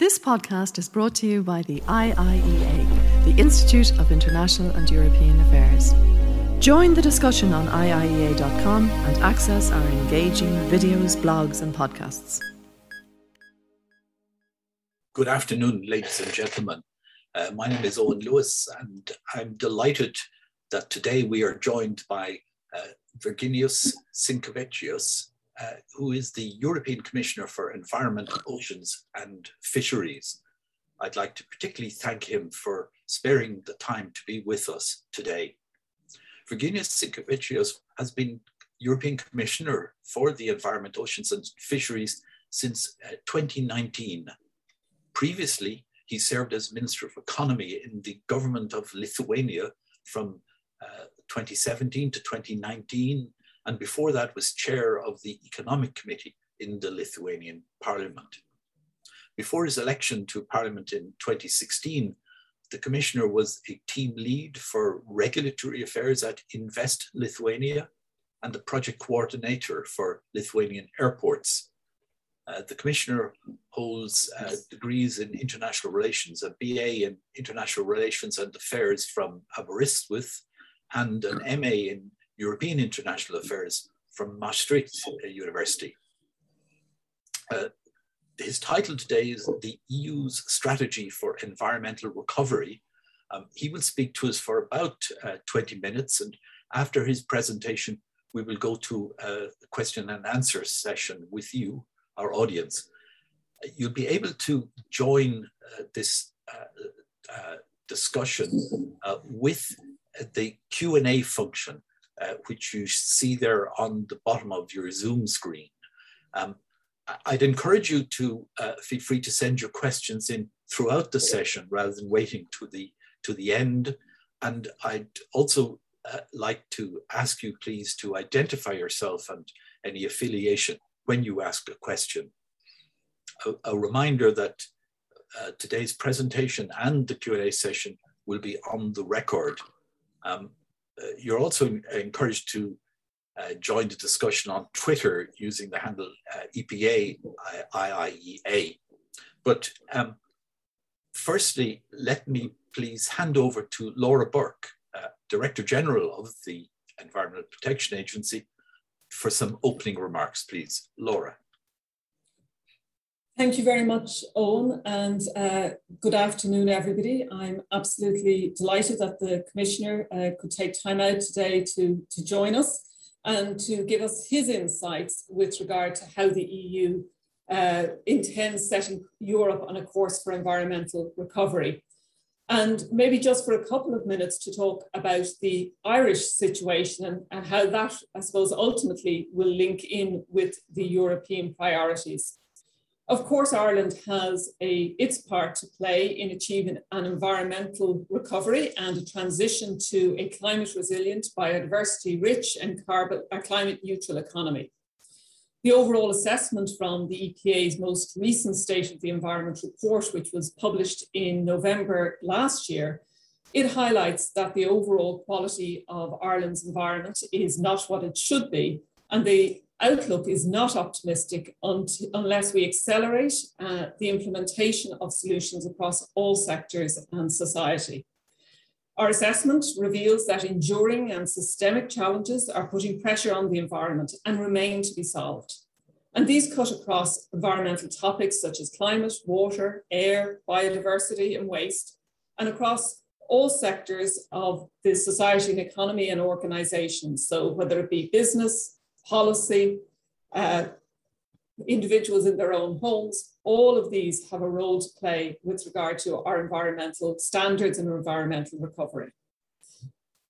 This podcast is brought to you by the IIEA, the Institute of International and European Affairs. Join the discussion on IIEA.com and access our engaging videos, blogs, and podcasts. Good afternoon, ladies and gentlemen. Uh, my name is Owen Lewis, and I'm delighted that today we are joined by uh, Virginijus Sinkevicius, uh, who is the European Commissioner for Environment, Oceans and Fisheries. I'd like to particularly thank him for sparing the time to be with us today. Virginijus Sinkevicius has been European Commissioner for the Environment, Oceans and Fisheries since uh, 2019. Previously, he served as Minister of Economy in the government of Lithuania from uh, 2017 to 2019 and before that was chair of the Economic Committee in the Lithuanian Parliament. Before his election to Parliament in 2016, the commissioner was a team lead for regulatory affairs at Invest Lithuania and the project coordinator for Lithuanian airports. Uh, the commissioner holds uh, degrees in international relations, a BA in international relations and affairs from Aberystwyth, and an MA in European International Affairs from Maastricht University. Uh, his title today is The EU's Strategy for Environmental Recovery. Um, he will speak to us for about uh, 20 minutes, and after his presentation, we will go to a question and answer session with you, our audience. You'll be able to join uh, this uh, uh, discussion uh, with the Q&A function uh, which you see there on the bottom of your Zoom screen. Um, I'd encourage you to uh, feel free to send your questions in throughout the session rather than waiting to the to the end. And I'd also uh, like to ask you please to identify yourself and any affiliation when you ask a question. A, a reminder that uh, today's presentation and the Q&A session will be on the record. Um, you're also encouraged to uh, join the discussion on Twitter using the handle uh, EPA IIEA. But um, firstly, let me please hand over to Laura Burke, uh, Director General of the Environmental Protection Agency, for some opening remarks, please. Laura. Thank you very much, Owen, and uh, good afternoon, everybody. I'm absolutely delighted that the Commissioner uh, could take time out today to, to join us and to give us his insights with regard to how the EU uh, intends setting Europe on a course for environmental recovery. And maybe just for a couple of minutes to talk about the Irish situation and, and how that, I suppose, ultimately will link in with the European priorities. Of course, Ireland has a, its part to play in achieving an environmental recovery and a transition to a climate resilient, biodiversity rich, and carbon, climate neutral economy. The overall assessment from the EPA's most recent State of the Environment report, which was published in November last year, it highlights that the overall quality of Ireland's environment is not what it should be, and the outlook is not optimistic unless we accelerate uh, the implementation of solutions across all sectors and society. Our assessment reveals that enduring and systemic challenges are putting pressure on the environment and remain to be solved. And these cut across environmental topics such as climate, water, air, biodiversity, and waste, and across all sectors of the society and economy and organizations. So, whether it be business, policy, uh, individuals in their own homes, all of these have a role to play with regard to our environmental standards and environmental recovery.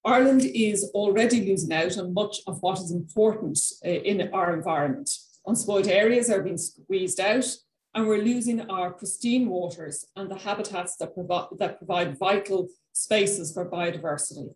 Ireland is already losing out on much of what is important uh, in our environment. Unspoiled areas are being squeezed out, and we're losing our pristine waters and the habitats that, provi- that provide vital spaces for biodiversity.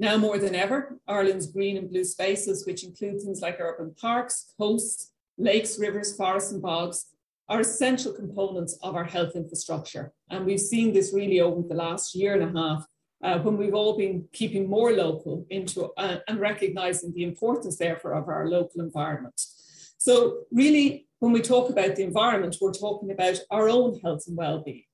Now more than ever, Ireland's green and blue spaces, which include things like urban parks, coasts, lakes, rivers, forests, and bogs, are essential components of our health infrastructure. And we've seen this really over the last year and a half uh, when we've all been keeping more local into uh, and recognizing the importance therefore of our local environment. So really when we talk about the environment, we're talking about our own health and well-being.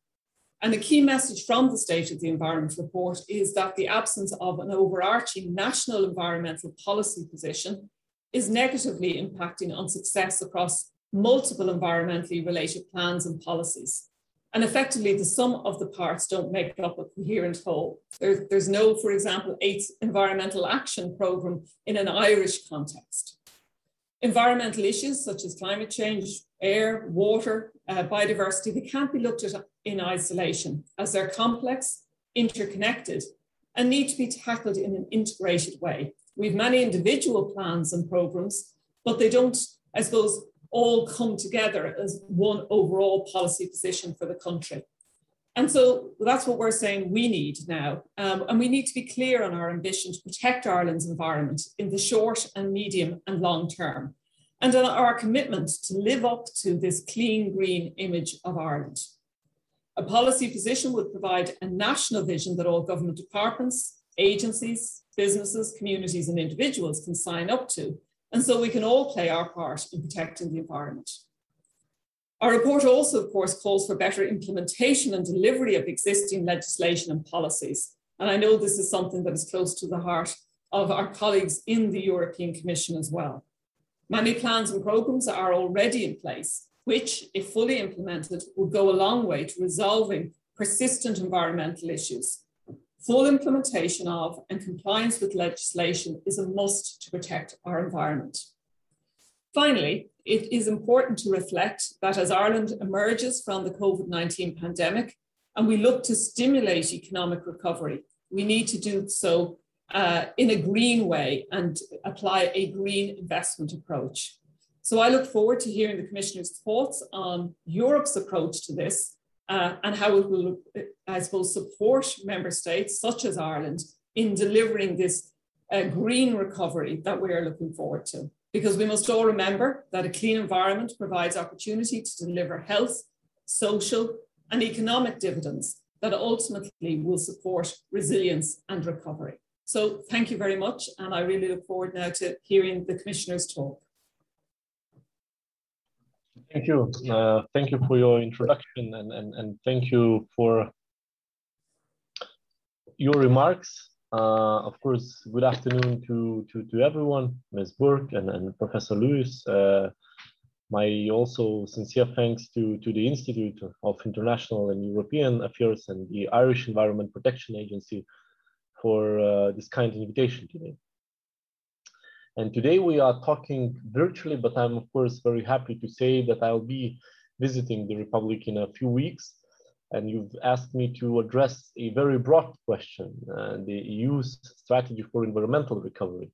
And a key message from the State of the Environment report is that the absence of an overarching national environmental policy position is negatively impacting on success across multiple environmentally related plans and policies. And effectively, the sum of the parts don't make up a coherent whole. There, there's no, for example, eighth environmental action program in an Irish context. Environmental issues such as climate change, air, water, uh, biodiversity, they can't be looked at in isolation as they're complex, interconnected, and need to be tackled in an integrated way. We have many individual plans and programs, but they don't, I suppose, all come together as one overall policy position for the country. And so that's what we're saying we need now. Um, and we need to be clear on our ambition to protect Ireland's environment in the short and medium and long term, and on our commitment to live up to this clean green image of Ireland. A policy position would provide a national vision that all government departments, agencies, businesses, communities, and individuals can sign up to. And so we can all play our part in protecting the environment. Our report also, of course, calls for better implementation and delivery of existing legislation and policies. And I know this is something that is close to the heart of our colleagues in the European Commission as well. Many plans and programs are already in place, which, if fully implemented, will go a long way to resolving persistent environmental issues. Full implementation of and compliance with legislation is a must to protect our environment. Finally, it is important to reflect that as Ireland emerges from the COVID 19 pandemic and we look to stimulate economic recovery, we need to do so uh, in a green way and apply a green investment approach. So I look forward to hearing the Commissioner's thoughts on Europe's approach to this uh, and how it will, I suppose, support member states such as Ireland in delivering this uh, green recovery that we are looking forward to because we must all remember that a clean environment provides opportunity to deliver health, social, and economic dividends that ultimately will support resilience and recovery. So thank you very much, and I really look forward now to hearing the Commissioner's talk. Thank you. Uh, thank you for your introduction and, and, and thank you for your remarks. Uh, of course, good afternoon to, to, to everyone, Ms. Burke and, and Professor Lewis. Uh, my also sincere thanks to, to the Institute of International and European Affairs and the Irish Environment Protection Agency for uh, this kind invitation today. And today we are talking virtually, but I'm of course very happy to say that I'll be visiting the Republic in a few weeks and you've asked me to address a very broad question, uh, the EU's strategy for environmental recovery.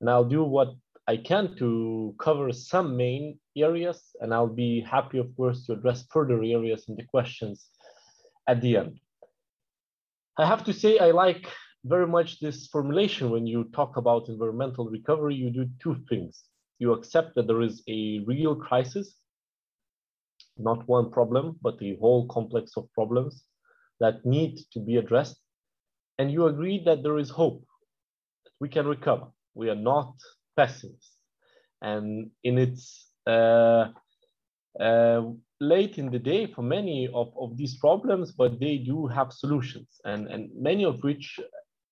And I'll do what I can to cover some main areas, and I'll be happy, of course, to address further areas in the questions at the end. I have to say I like very much this formulation when you talk about environmental recovery, you do two things. You accept that there is a real crisis not one problem, but the whole complex of problems that need to be addressed. And you agree that there is hope, that we can recover. We are not pessimists. And in its uh, uh, late in the day for many of, of these problems, but they do have solutions, and, and many of which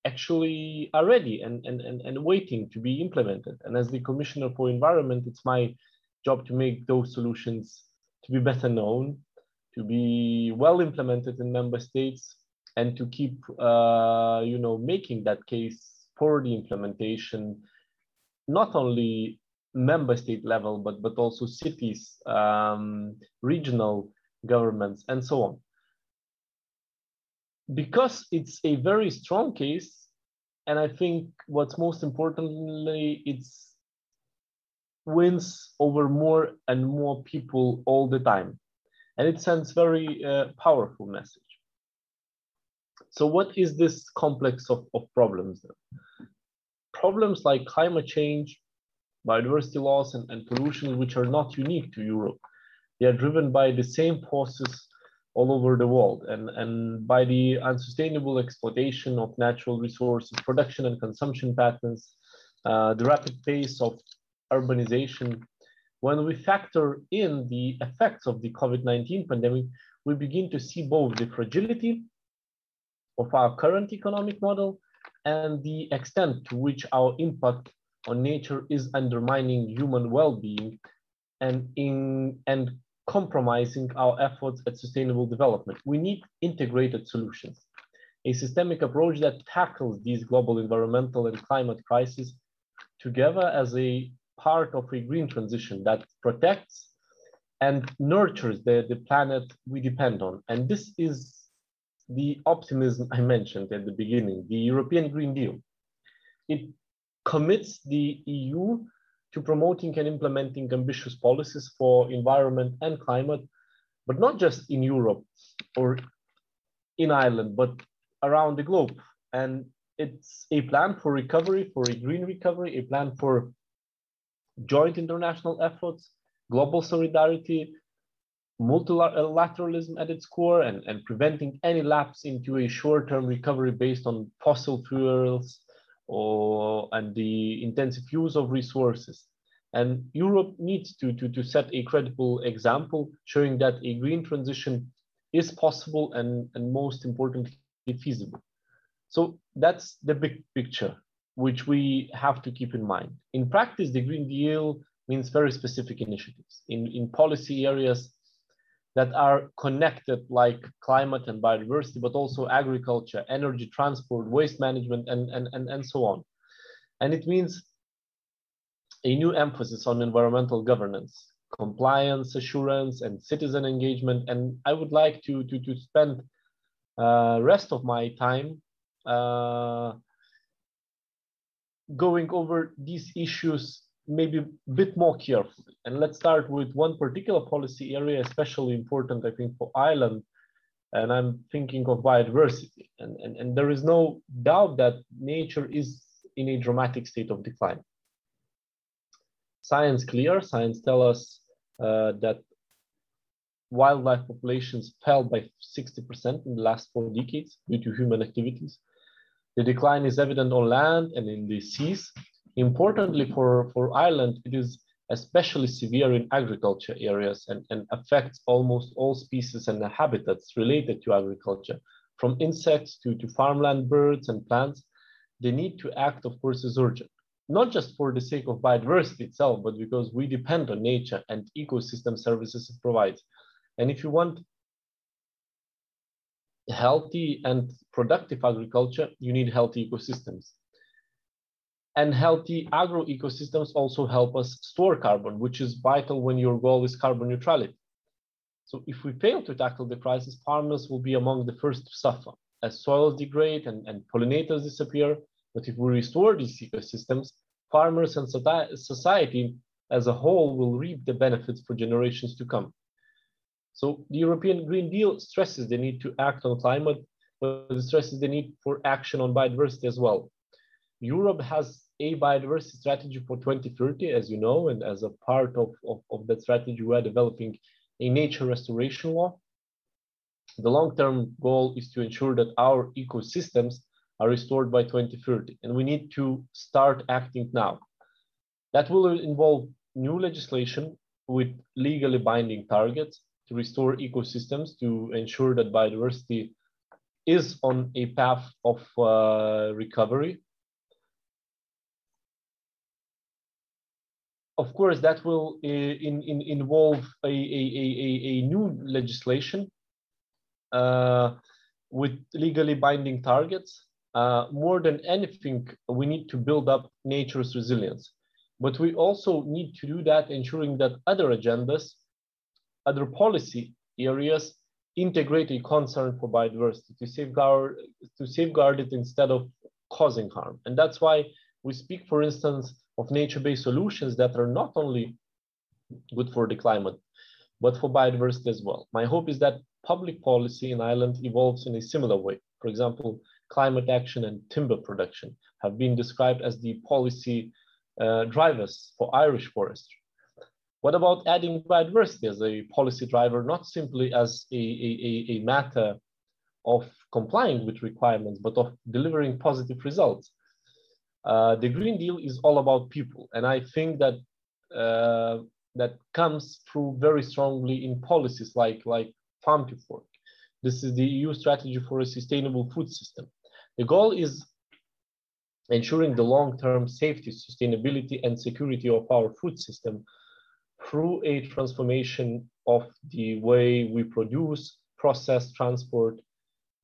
actually are ready and, and, and, and waiting to be implemented. And as the Commissioner for Environment, it's my job to make those solutions to be better known, to be well implemented in member states, and to keep, uh, you know, making that case for the implementation, not only member state level, but, but also cities, um, regional governments, and so on. Because it's a very strong case, and I think what's most importantly, it's wins over more and more people all the time. And it sends very uh, powerful message. So what is this complex of, of problems? Then? Problems like climate change, biodiversity loss, and, and pollution, which are not unique to Europe. They are driven by the same forces all over the world and, and by the unsustainable exploitation of natural resources, production and consumption patterns, uh, the rapid pace of urbanization, when we factor in the effects of the COVID-19 pandemic, we begin to see both the fragility of our current economic model and the extent to which our impact on nature is undermining human well-being and in and compromising our efforts at sustainable development. We need integrated solutions, a systemic approach that tackles these global environmental and climate crises together as a part of a green transition that protects and nurtures the, the planet we depend on. And this is the optimism I mentioned at the beginning, the European Green Deal. It commits the EU to promoting and implementing ambitious policies for environment and climate, but not just in Europe or in Ireland, but around the globe. And it's a plan for recovery, for a green recovery, a plan for joint international efforts, global solidarity, multilateralism at its core, and, and preventing any lapse into a short-term recovery based on fossil fuels or and the intensive use of resources. And Europe needs to, to, to set a credible example showing that a green transition is possible and, and most importantly, feasible. So that's the big picture which we have to keep in mind. In practice, the Green Deal means very specific initiatives in, in policy areas that are connected like climate and biodiversity, but also agriculture, energy, transport, waste management, and, and, and, and so on. And it means a new emphasis on environmental governance, compliance assurance, and citizen engagement. And I would like to, to, to spend uh, rest of my time uh, going over these issues maybe a bit more carefully. And let's start with one particular policy area, especially important, I think, for Ireland. And I'm thinking of biodiversity. And, and, and there is no doubt that nature is in a dramatic state of decline. Science clear, science tell us uh, that wildlife populations fell by 60% in the last four decades due to human activities. The decline is evident on land and in the seas. Importantly for, for Ireland, it is especially severe in agriculture areas and, and affects almost all species and habitats related to agriculture, from insects to, to farmland birds and plants. The need to act, of course, is urgent, not just for the sake of biodiversity itself, but because we depend on nature and ecosystem services it provides. And if you want healthy and productive agriculture, you need healthy ecosystems. And healthy agro ecosystems also help us store carbon, which is vital when your goal is carbon neutrality. So if we fail to tackle the crisis, farmers will be among the first to suffer as soils degrade and, and pollinators disappear. But if we restore these ecosystems, farmers and society as a whole will reap the benefits for generations to come. So the European Green Deal stresses the need to act on climate, but it stresses the need for action on biodiversity as well. Europe has a biodiversity strategy for 2030, as you know, and as a part of, of, of that strategy, we are developing a nature restoration law. The long-term goal is to ensure that our ecosystems are restored by 2030, and we need to start acting now. That will involve new legislation with legally binding targets to restore ecosystems to ensure that biodiversity is on a path of uh, recovery. Of course, that will uh, in, in involve a, a, a, a, new legislation uh, with legally binding targets. Uh, more than anything, we need to build up nature's resilience. But we also need to do that ensuring that other agendas other policy areas integrate a concern for biodiversity to safeguard to safeguard it instead of causing harm. And that's why we speak, for instance, of nature-based solutions that are not only good for the climate, but for biodiversity as well. My hope is that public policy in Ireland evolves in a similar way. For example, climate action and timber production have been described as the policy uh, drivers for Irish forestry. What about adding biodiversity as a policy driver, not simply as a, a, a matter of complying with requirements, but of delivering positive results? Uh, the Green Deal is all about people. And I think that uh, that comes through very strongly in policies like, like Farm to Fork. This is the EU strategy for a sustainable food system. The goal is ensuring the long-term safety, sustainability, and security of our food system through a transformation of the way we produce, process, transport,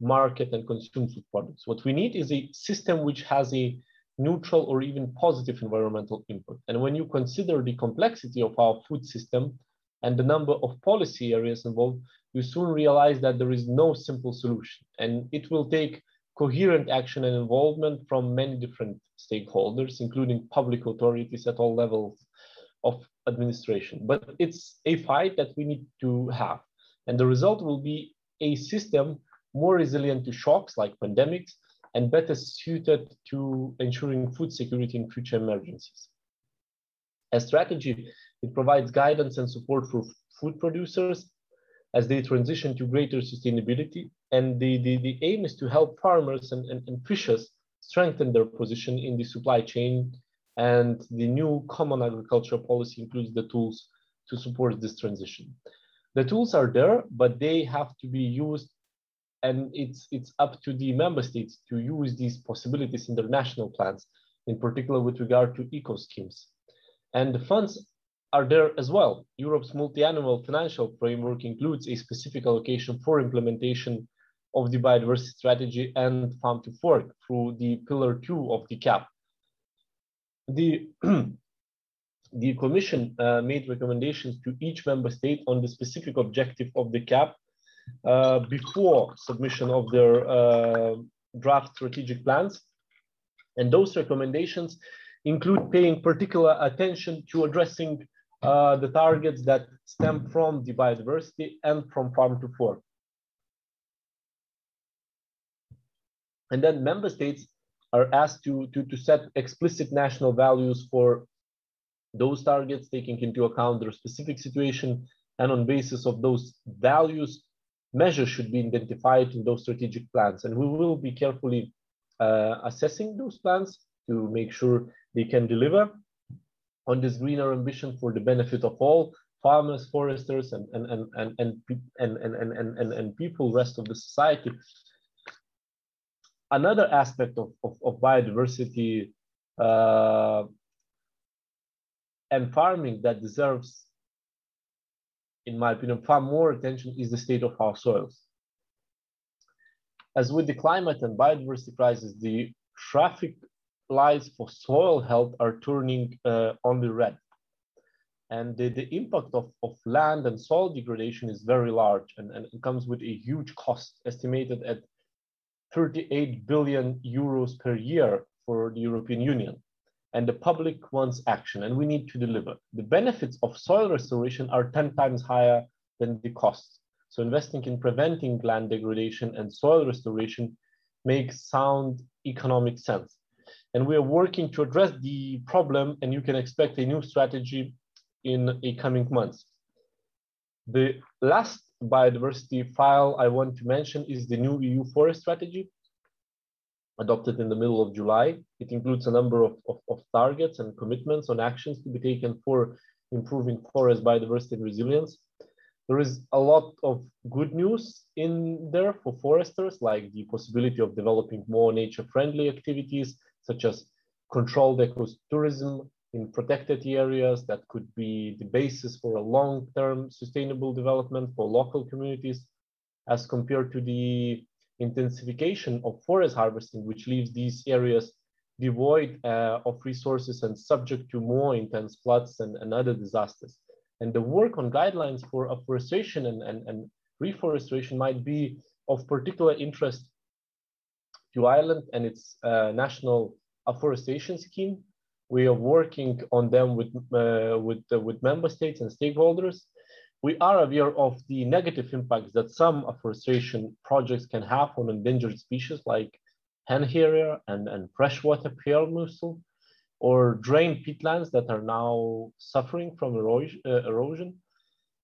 market, and consume food products. What we need is a system which has a neutral or even positive environmental input. And when you consider the complexity of our food system and the number of policy areas involved, you soon realize that there is no simple solution. And it will take coherent action and involvement from many different stakeholders, including public authorities at all levels of administration. But it's a fight that we need to have. And the result will be a system more resilient to shocks like pandemics and better suited to ensuring food security in future emergencies. As strategy, it provides guidance and support for food producers as they transition to greater sustainability. And the, the, the aim is to help farmers and, and, and fishers strengthen their position in the supply chain. And the new common agricultural policy includes the tools to support this transition. The tools are there, but they have to be used and it's it's up to the member states to use these possibilities in their national plans, in particular with regard to eco schemes. And the funds are there as well. Europe's multi-annual financial framework includes a specific allocation for implementation of the biodiversity strategy and farm to fork through the pillar two of the CAP. The, the Commission uh, made recommendations to each member state on the specific objective of the CAP uh, before submission of their uh, draft strategic plans. And those recommendations include paying particular attention to addressing uh, the targets that stem from the biodiversity and from farm to fork. And then member states are asked to, to, to set explicit national values for those targets, taking into account their specific situation, and on basis of those values, measures should be identified in those strategic plans. And we will be carefully uh, assessing those plans to make sure they can deliver on this greener ambition for the benefit of all farmers, foresters, and, and, and, and, and, and, and, and, and, and people, rest of the society. Another aspect of, of, of biodiversity uh, and farming that deserves in my opinion, far more attention is the state of our soils. As with the climate and biodiversity crisis, the traffic lights for soil health are turning uh, only red. And the, the impact of, of land and soil degradation is very large and, and comes with a huge cost estimated at 38 billion euros per year for the European Union and the public wants action and we need to deliver. The benefits of soil restoration are 10 times higher than the costs. So investing in preventing land degradation and soil restoration makes sound economic sense. And we are working to address the problem and you can expect a new strategy in a coming months. The last biodiversity file I want to mention is the new EU forest strategy adopted in the middle of July. It includes a number of, of, of, targets and commitments on actions to be taken for improving forest biodiversity and resilience. There is a lot of good news in there for foresters, like the possibility of developing more nature-friendly activities, such as controlled ecotourism in protected areas that could be the basis for a long-term sustainable development for local communities, as compared to the intensification of forest harvesting, which leaves these areas devoid uh, of resources and subject to more intense floods and, and, other disasters. And the work on guidelines for afforestation and, and, and reforestation might be of particular interest to Ireland and its uh, national afforestation scheme. We are working on them with, uh, with, uh, with member states and stakeholders we are aware of the negative impacts that some afforestation projects can have on endangered species like hen harrier and, and freshwater pearl mussel, or drained peatlands that are now suffering from erosion, uh, erosion.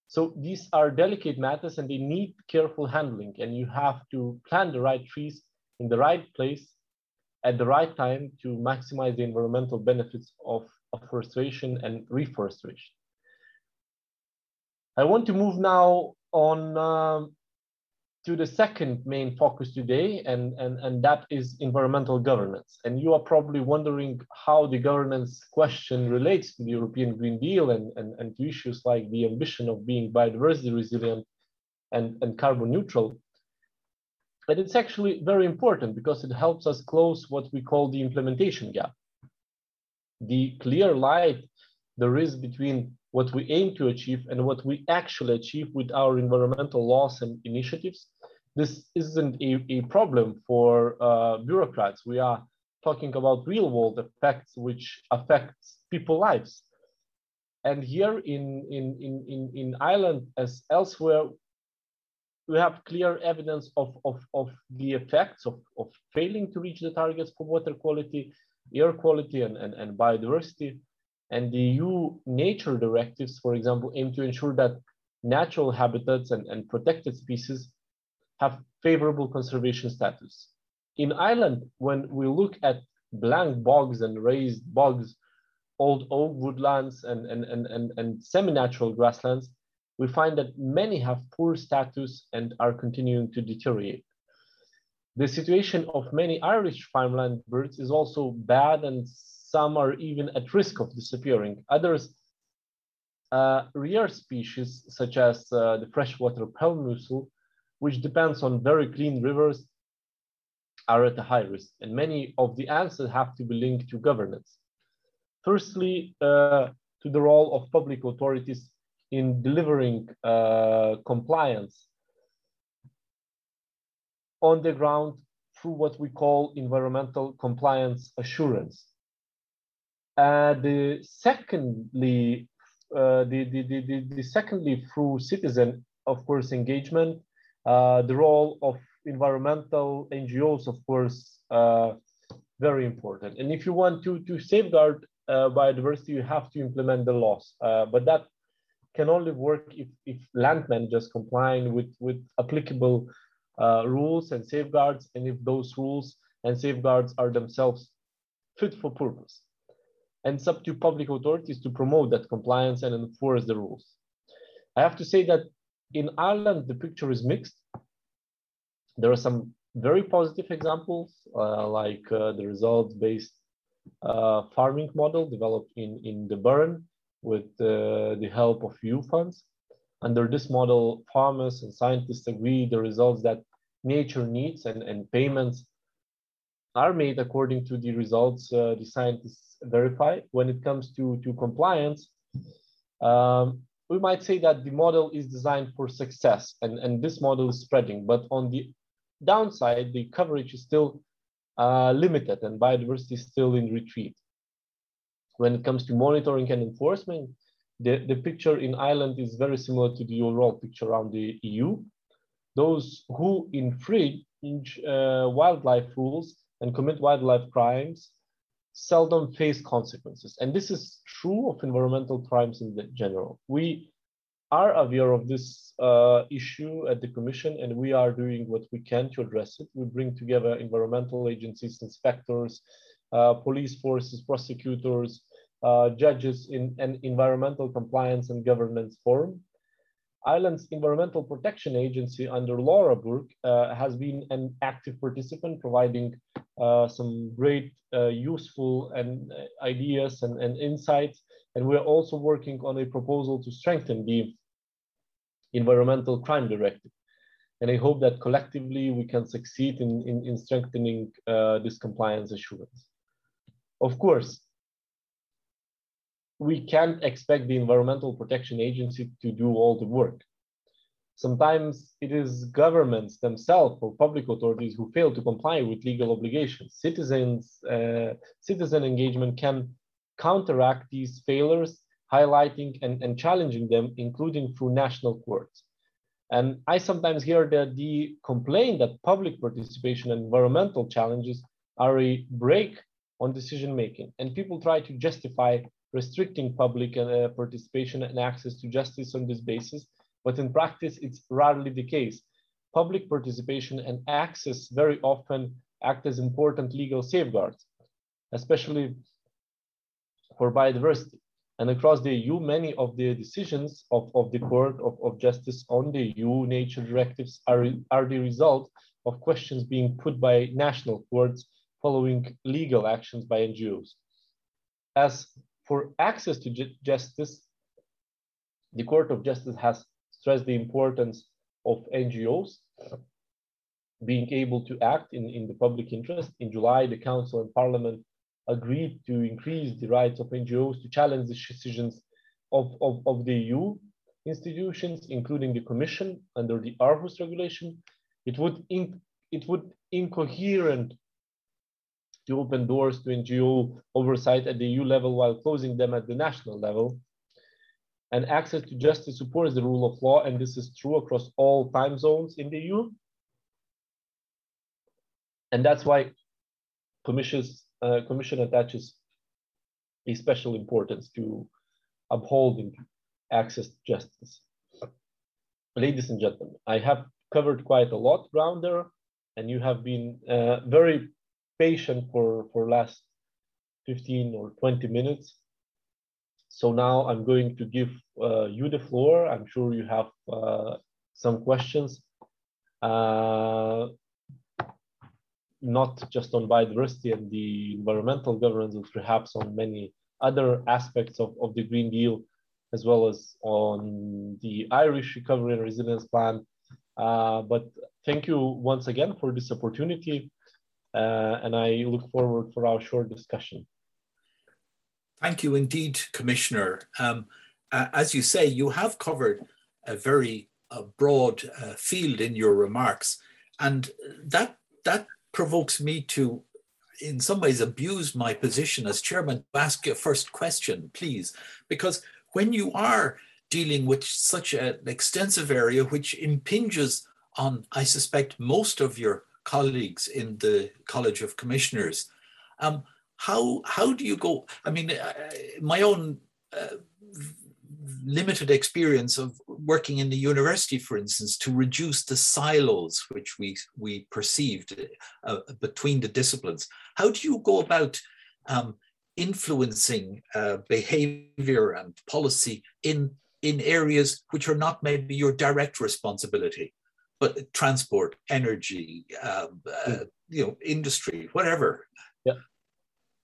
So these are delicate matters and they need careful handling and you have to plant the right trees in the right place at the right time to maximize the environmental benefits of afforestation and reforestation. I want to move now on um, to the second main focus today, and, and, and that is environmental governance. And you are probably wondering how the governance question relates to the European Green Deal and, and, and to issues like the ambition of being biodiversity resilient and, and carbon neutral. But it's actually very important because it helps us close what we call the implementation gap. The clear light there is between what we aim to achieve and what we actually achieve with our environmental laws and initiatives. This isn't a, a problem for uh, bureaucrats. We are talking about real world effects which affects people lives. And here in, in, in, in, in Ireland, as elsewhere, we have clear evidence of, of, of the effects of, of failing to reach the targets for water quality, air quality, and, and, and biodiversity. And the EU nature directives, for example, aim to ensure that natural habitats and, and protected species have favorable conservation status. In Ireland, when we look at blanket bogs and raised bogs, old oak woodlands and, and, and, and, and semi-natural grasslands, we find that many have poor status and are continuing to deteriorate. The situation of many Irish farmland birds is also bad and some are even at risk of disappearing. Others, uh, rare species such as uh, the freshwater pearl mussel, which depends on very clean rivers, are at a high risk. And many of the answers have to be linked to governance. Firstly, uh, to the role of public authorities in delivering uh, compliance on the ground through what we call environmental compliance assurance. Uh, the secondly, uh, the, the, the, the, secondly through citizen, of course, engagement, uh, the role of environmental NGOs, of course, uh, very important. And if you want to, to safeguard uh, biodiversity, you have to implement the laws. Uh, but that can only work if, if land managers complying with, with applicable uh, rules and safeguards, and if those rules and safeguards are themselves fit for purpose. And it's up to public authorities to promote that compliance and enforce the rules. I have to say that in Ireland, the picture is mixed. There are some very positive examples, uh, like uh, the results-based uh, farming model developed in, in the Burren, with uh, the help of EU funds. Under this model, farmers and scientists agree the results that nature needs and, and payments are made according to the results uh, the scientists verify. When it comes to, to compliance, um, we might say that the model is designed for success and, and this model is spreading. But on the downside, the coverage is still uh, limited and biodiversity is still in retreat when it comes to monitoring and enforcement, the, the picture in Ireland is very similar to the overall picture around the EU. Those who infringe uh, wildlife rules and commit wildlife crimes seldom face consequences. And this is true of environmental crimes in general. We are aware of this uh, issue at the Commission, and we are doing what we can to address it. We bring together environmental agencies, inspectors, police forces, prosecutors, uh, judges in an environmental compliance and governance forum. Ireland's Environmental Protection Agency under Laura Burke uh, has been an active participant, providing uh, some great, uh, useful and uh, ideas and, and, insights. And we're also working on a proposal to strengthen the Environmental Crime Directive. And I hope that collectively we can succeed in, in, in strengthening uh, this compliance assurance. Of course, we can't expect the Environmental Protection Agency to do all the work. Sometimes it is governments themselves or public authorities who fail to comply with legal obligations. Citizens, uh, citizen engagement can counteract these failures, highlighting and, and challenging them, including through national courts. And I sometimes hear that the complaint that public participation and environmental challenges are a brake on decision making. And people try to justify restricting public uh, participation and access to justice on this basis. But in practice, it's rarely the case. Public participation and access very often act as important legal safeguards, especially for biodiversity. And across the EU, many of the decisions of, of the Court of, of Justice on the EU nature directives are, are the result of questions being put by national courts following legal actions by NGOs. As for access to ju justice, the Court of Justice has stressed the importance of NGOs being able to act in, in the public interest. In July, the Council and Parliament agreed to increase the rights of NGOs to challenge the decisions of, of, of the EU institutions, including the Commission under the Aarhus regulation. It would, it would incoherent to open doors to NGO oversight at the EU level while closing them at the national level. And access to justice supports the rule of law, and this is true across all time zones in the EU. And that's why uh, Commission attaches a special importance to upholding access to justice. Ladies and gentlemen, I have covered quite a lot around there, and you have been uh, very patient for, for last 15 or 20 minutes. So now I'm going to give uh, you the floor. I'm sure you have uh, some questions. Uh, not just on biodiversity and the environmental governance, but perhaps on many other aspects of, of the Green Deal, as well as on the Irish Recovery and Resilience Plan. Uh, but thank you once again for this opportunity, uh, and I look forward for our short discussion. Thank you indeed, Commissioner. Um, uh, as you say, you have covered a very uh, broad uh, field in your remarks, and that that provokes me to, in some ways, abuse my position as chairman to ask your first question, please. Because when you are dealing with such an extensive area which impinges on, I suspect, most of your colleagues in the College of Commissioners, um, how how do you go? I mean, uh, my own uh, limited experience of working in the university, for instance, to reduce the silos which we, we perceived uh, between the disciplines. How do you go about um, influencing uh, behavior and policy in, in areas which are not maybe your direct responsibility, but transport, energy, um, uh, hmm. you know, industry, whatever? Yeah.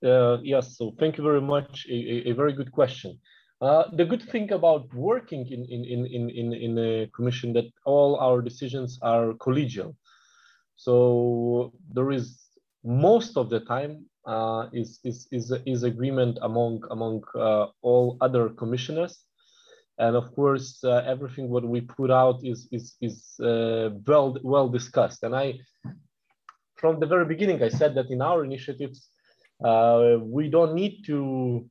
Uh, yes, so thank you very much. A, a, a very good question. Uh, the good thing about working in, in, in, in, in a commission that all our decisions are collegial. So there is most of the time uh, is, is, is, is agreement among, among uh, all other commissioners. And of course, uh, everything what we put out is, is, is uh, well, well discussed. And I, from the very beginning, I said that in our initiatives, we don't need to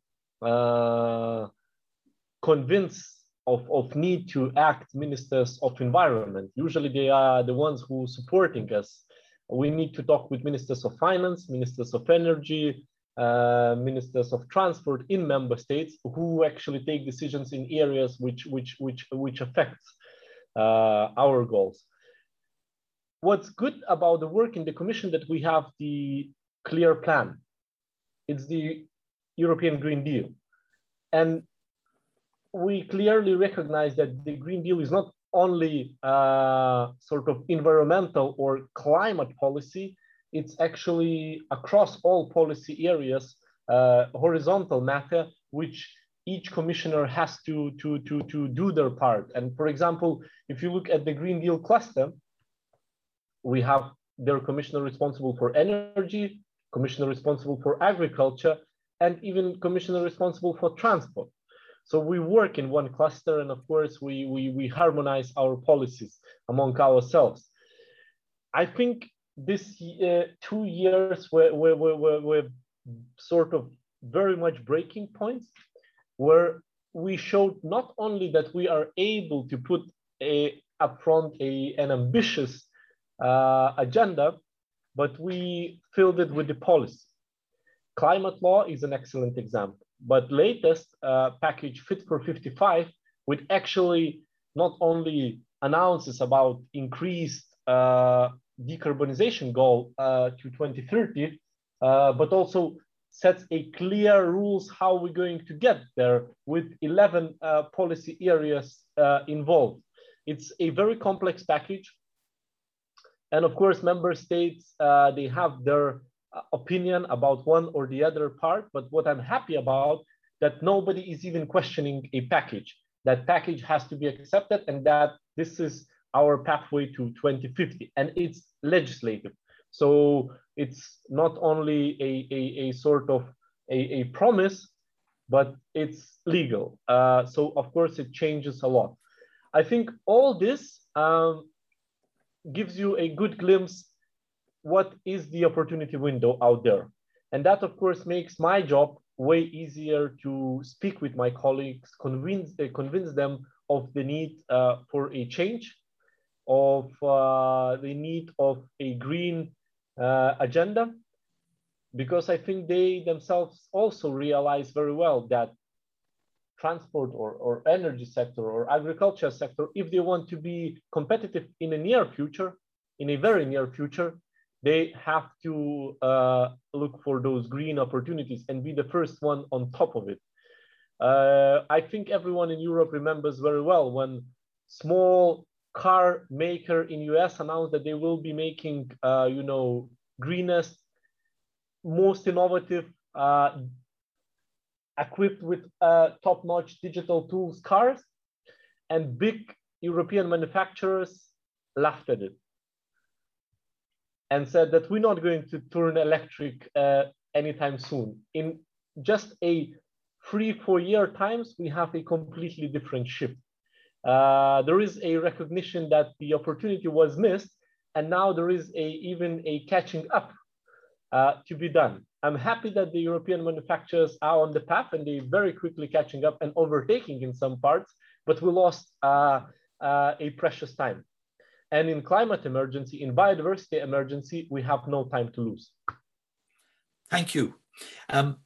convince of, of need to act ministers of environment. Usually they are the ones who supporting us. We need to talk with ministers of finance, ministers of energy, uh, ministers of transport in member states who actually take decisions in areas which, which, which, which affects uh, our goals. What's good about the work in the commission that we have the clear plan. It's the European Green Deal. And we clearly recognize that the Green Deal is not only uh, sort of environmental or climate policy, it's actually across all policy areas, uh, horizontal matter, which each commissioner has to, to, to, to do their part. And for example, if you look at the Green Deal cluster, we have their commissioner responsible for energy, commissioner responsible for agriculture, and even commissioner responsible for transport. So we work in one cluster and of course we, we, we harmonize our policies among ourselves. I think this uh, two years were, were, were, were sort of very much breaking points where we showed not only that we are able to put a, upfront a, an ambitious uh, agenda, but we filled it with the policy. Climate law is an excellent example. But latest uh, package Fit for 55, which actually not only announces about increased uh, decarbonization goal uh, to 2030, uh, but also sets a clear rules how we're going to get there with 11 uh, policy areas uh, involved. It's a very complex package. And of course, member states, uh, they have their uh, opinion about one or the other part. But what I'm happy about, that nobody is even questioning a package. That package has to be accepted and that this is our pathway to 2050 and it's legislative. So it's not only a, a, a sort of a, a, promise, but it's legal. Uh, so of course it changes a lot. I think all this um, gives you a good glimpse what is the opportunity window out there. And that of course makes my job way easier to speak with my colleagues, convince, uh, convince them of the need uh, for a change, of uh, the need of a green uh, agenda because I think they themselves also realize very well that transport or, or energy sector or agriculture sector, if they want to be competitive in a near future, in a very near future, they have to uh, look for those green opportunities and be the first one on top of it. Uh, I think everyone in Europe remembers very well when small car maker in US announced that they will be making, uh, you know, greenest, most innovative, uh, equipped with uh, top-notch digital tools cars, and big European manufacturers laughed at it and said that we're not going to turn electric uh, anytime soon. In just a three, four year times, we have a completely different shift. Uh, there is a recognition that the opportunity was missed, and now there is a, even a catching up uh, to be done. I'm happy that the European manufacturers are on the path and they're very quickly catching up and overtaking in some parts, but we lost uh, uh a precious time. And in climate emergency, in biodiversity emergency, we have no time to lose. Thank you. Um,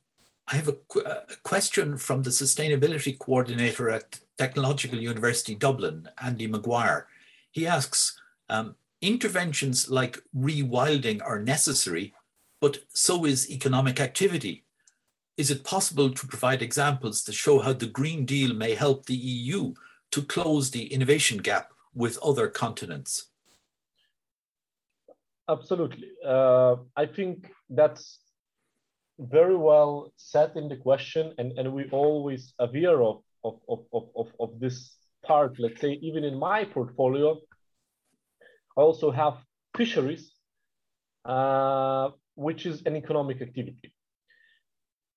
I have a, qu a, question from the sustainability coordinator at Technological University Dublin, Andy Maguire. He asks, um, interventions like rewilding are necessary, but so is economic activity. Is it possible to provide examples to show how the Green Deal may help the EU to close the innovation gap with other continents? Absolutely. Uh, I think that's very well set in the question, and, and we always aware of of, of, of, of this part, let's say, even in my portfolio, I also have fisheries, uh, which is an economic activity.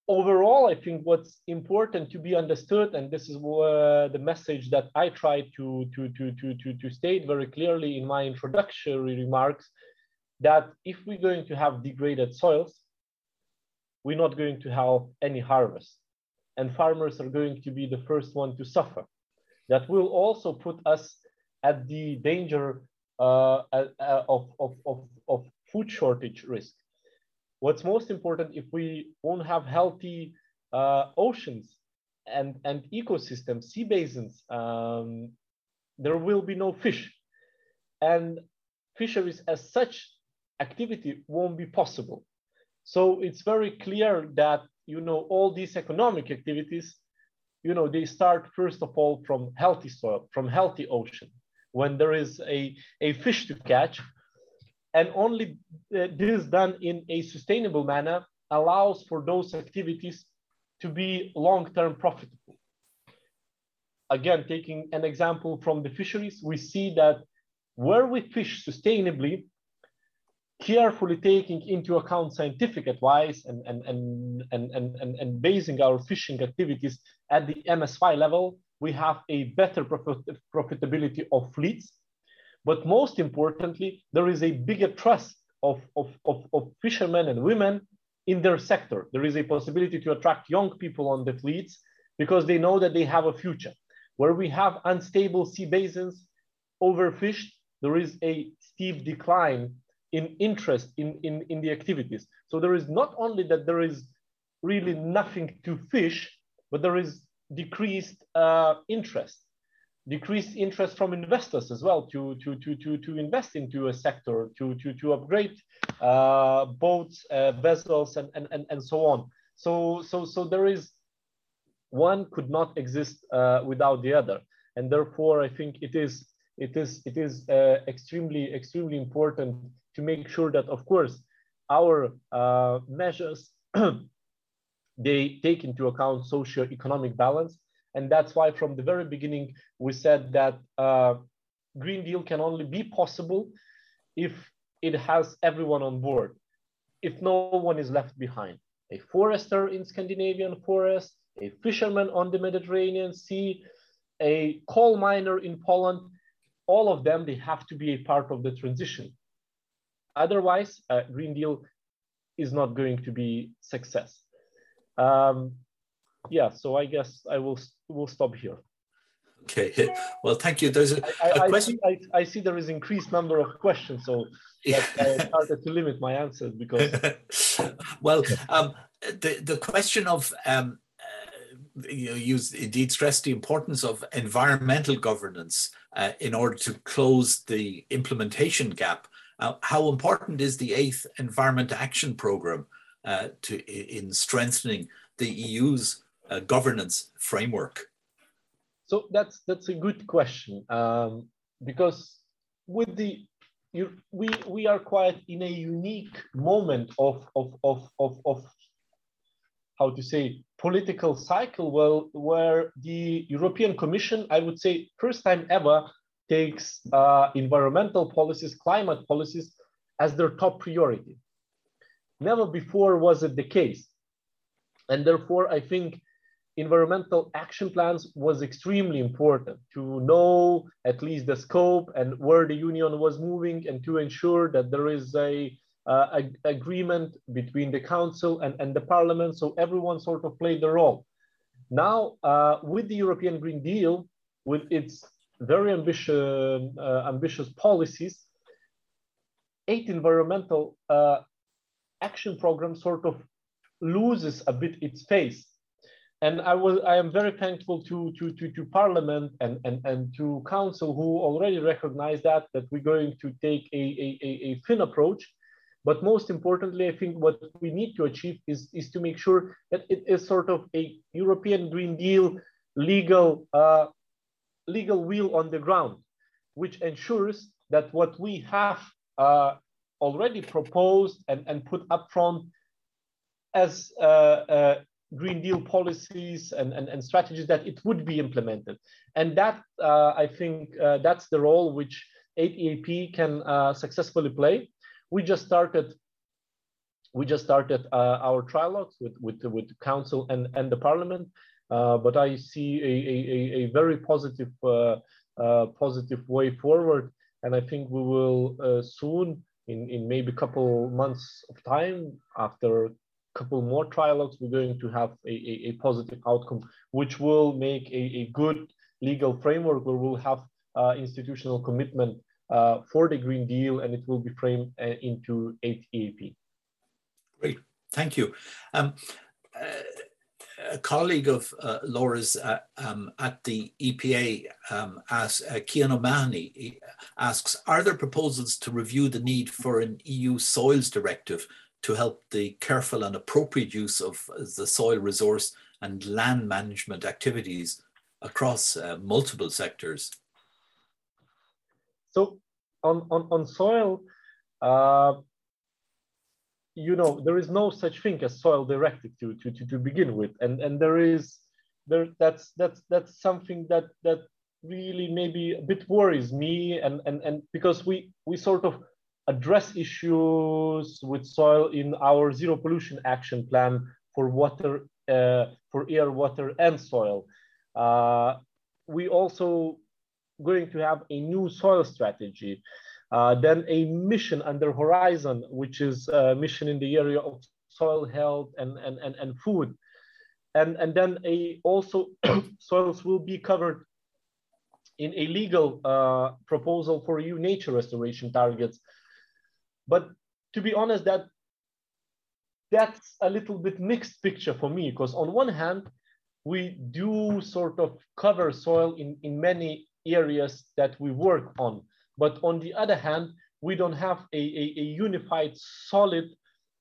Overall, I think what's important to be understood, and this is the message that I try to, to, to, to, to, to state very clearly in my introductory remarks, that if we're going to have degraded soils, we're not going to have any harvest and farmers are going to be the first one to suffer. That will also put us at the danger uh, uh, of, of, of, of food shortage risk. What's most important, if we won't have healthy uh, oceans and, and ecosystems, sea basins, um, there will be no fish. And fisheries as such activity won't be possible. So it's very clear that you know, all these economic activities, you know, they start first of all from healthy soil, from healthy ocean, when there is a, a fish to catch. And only uh, this done in a sustainable manner allows for those activities to be long-term profitable. Again, taking an example from the fisheries, we see that where we fish sustainably, carefully taking into account scientific advice and, and, and, and, and, and, basing our fishing activities at the MSY level, we have a better profit, profitability of fleets. But most importantly, there is a bigger trust of, of, of, of fishermen and women in their sector. There is a possibility to attract young people on the fleets because they know that they have a future. Where we have unstable sea basins, overfished, there is a steep decline in interest in, in, in the activities. So there is not only that there is really nothing to fish, but there is decreased uh, interest. decreased interest from investors as well to, to, to, to, to invest into a sector, to, to, to upgrade uh, boats, uh, vessels, and, and, and, and so on. So, so, so there is, one could not exist uh, without the other. And therefore, I think it is, it is, it is uh, extremely, extremely important to make sure that, of course, our uh, measures, they take into account socio-economic balance, and that's why from the very beginning, we said that uh, Green Deal can only be possible if it has everyone on board, if no one is left behind. A forester in Scandinavian forest, a fisherman on the Mediterranean Sea, a coal miner in Poland, all of them, they have to be a part of the transition. Otherwise, uh, Green Deal is not going to be success. Um, yeah, so I guess I will will stop here. Okay, well, thank you. There's a, I, a I, question. I, see, I, I, see there is increased number of questions, so I started to limit my answers because. well, um, the the question of um, uh, you know, you indeed stress the importance of environmental governance uh, in order to close the implementation gap. Uh, how important is the eighth Environment Action Programme uh, to in strengthening the EU's uh, governance framework? So that's that's a good question um, because with the you, we we are quite in a unique moment of of of of, of how to say political cycle well where the European Commission I would say first time ever takes uh, environmental policies climate policies as their top priority. Never before was it the case, and therefore I think environmental action plans was extremely important to know at least the scope and where the union was moving and to ensure that there is a, uh, a agreement between the council and, and the parliament. So everyone sort of played the role. Now uh, with the european green deal with its very ambitious uh, ambitious policies eight environmental uh, action program sort of loses a bit its face and I was I am very thankful to to to, to Parliament and, and and to Council who already recognize that that we're going to take a, a, a, fin approach. But most importantly, I think what we need to achieve is, is to make sure that it is sort of a European Green Deal legal uh, legal will on the ground, which ensures that what we have uh, already proposed and, and put up front as uh, uh Green Deal policies and, and, and strategies that it would be implemented. And that, uh, I think, uh, that's the role which 8EAP can uh, successfully play. We just started we just started uh, our trilogues with, with, with the council and, and the parliament, but I see a, a, a very positive, uh, positive way forward. And I think we will soon, in, in maybe a couple months of time after a couple more trialogues, we're going to have a, a, a positive outcome, which will make a, a, good legal framework where we'll have uh, institutional commitment uh, for the Green Deal and it will be framed uh, into 8 EAP. Great, thank you. Um, uh, a colleague of uh, Laura's uh, um, at the EPA, um, asks, uh, Kian O'Mahony, asks, are there proposals to review the need for an EU soils directive to help the careful and appropriate use of the soil resource and land management activities across uh, multiple sectors? So on, on, on soil, uh, you know, there is no such thing as soil directive to, to, to, to begin with. And, and there is, there, that's, that's, that's something that, that really maybe a bit worries me and, and, and because we, we sort of address issues with soil in our zero pollution action plan for water, uh, for air, water, and soil. Uh, we also going to have a new soil strategy, uh, then a mission under Horizon, which is a mission in the area of soil health and, and, and, and food. And, and then a also soils will be covered in a legal uh, proposal for EU nature restoration targets but to be honest, that that's a little bit mixed picture for me because on one hand, we do sort of cover soil in, in many areas that we work on. But on the other hand, we don't have a, a, a unified, solid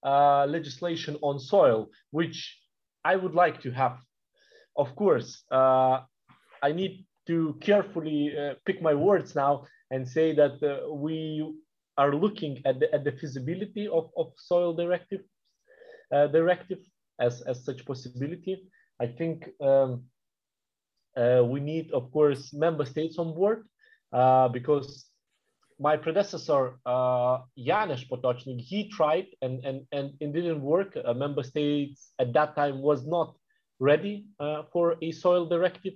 uh, legislation on soil, which I would like to have. Of course, uh, I need to carefully uh, pick my words now and say that uh, we are looking at the, at the feasibility of, of soil directive, uh, directive as, as such possibility. I think um, uh, we need, of course, member states on board because my predecessor, uh, Janez Potočnik, he tried and, and, and it didn't work. Uh, member states at that time was not ready uh, for a soil directive.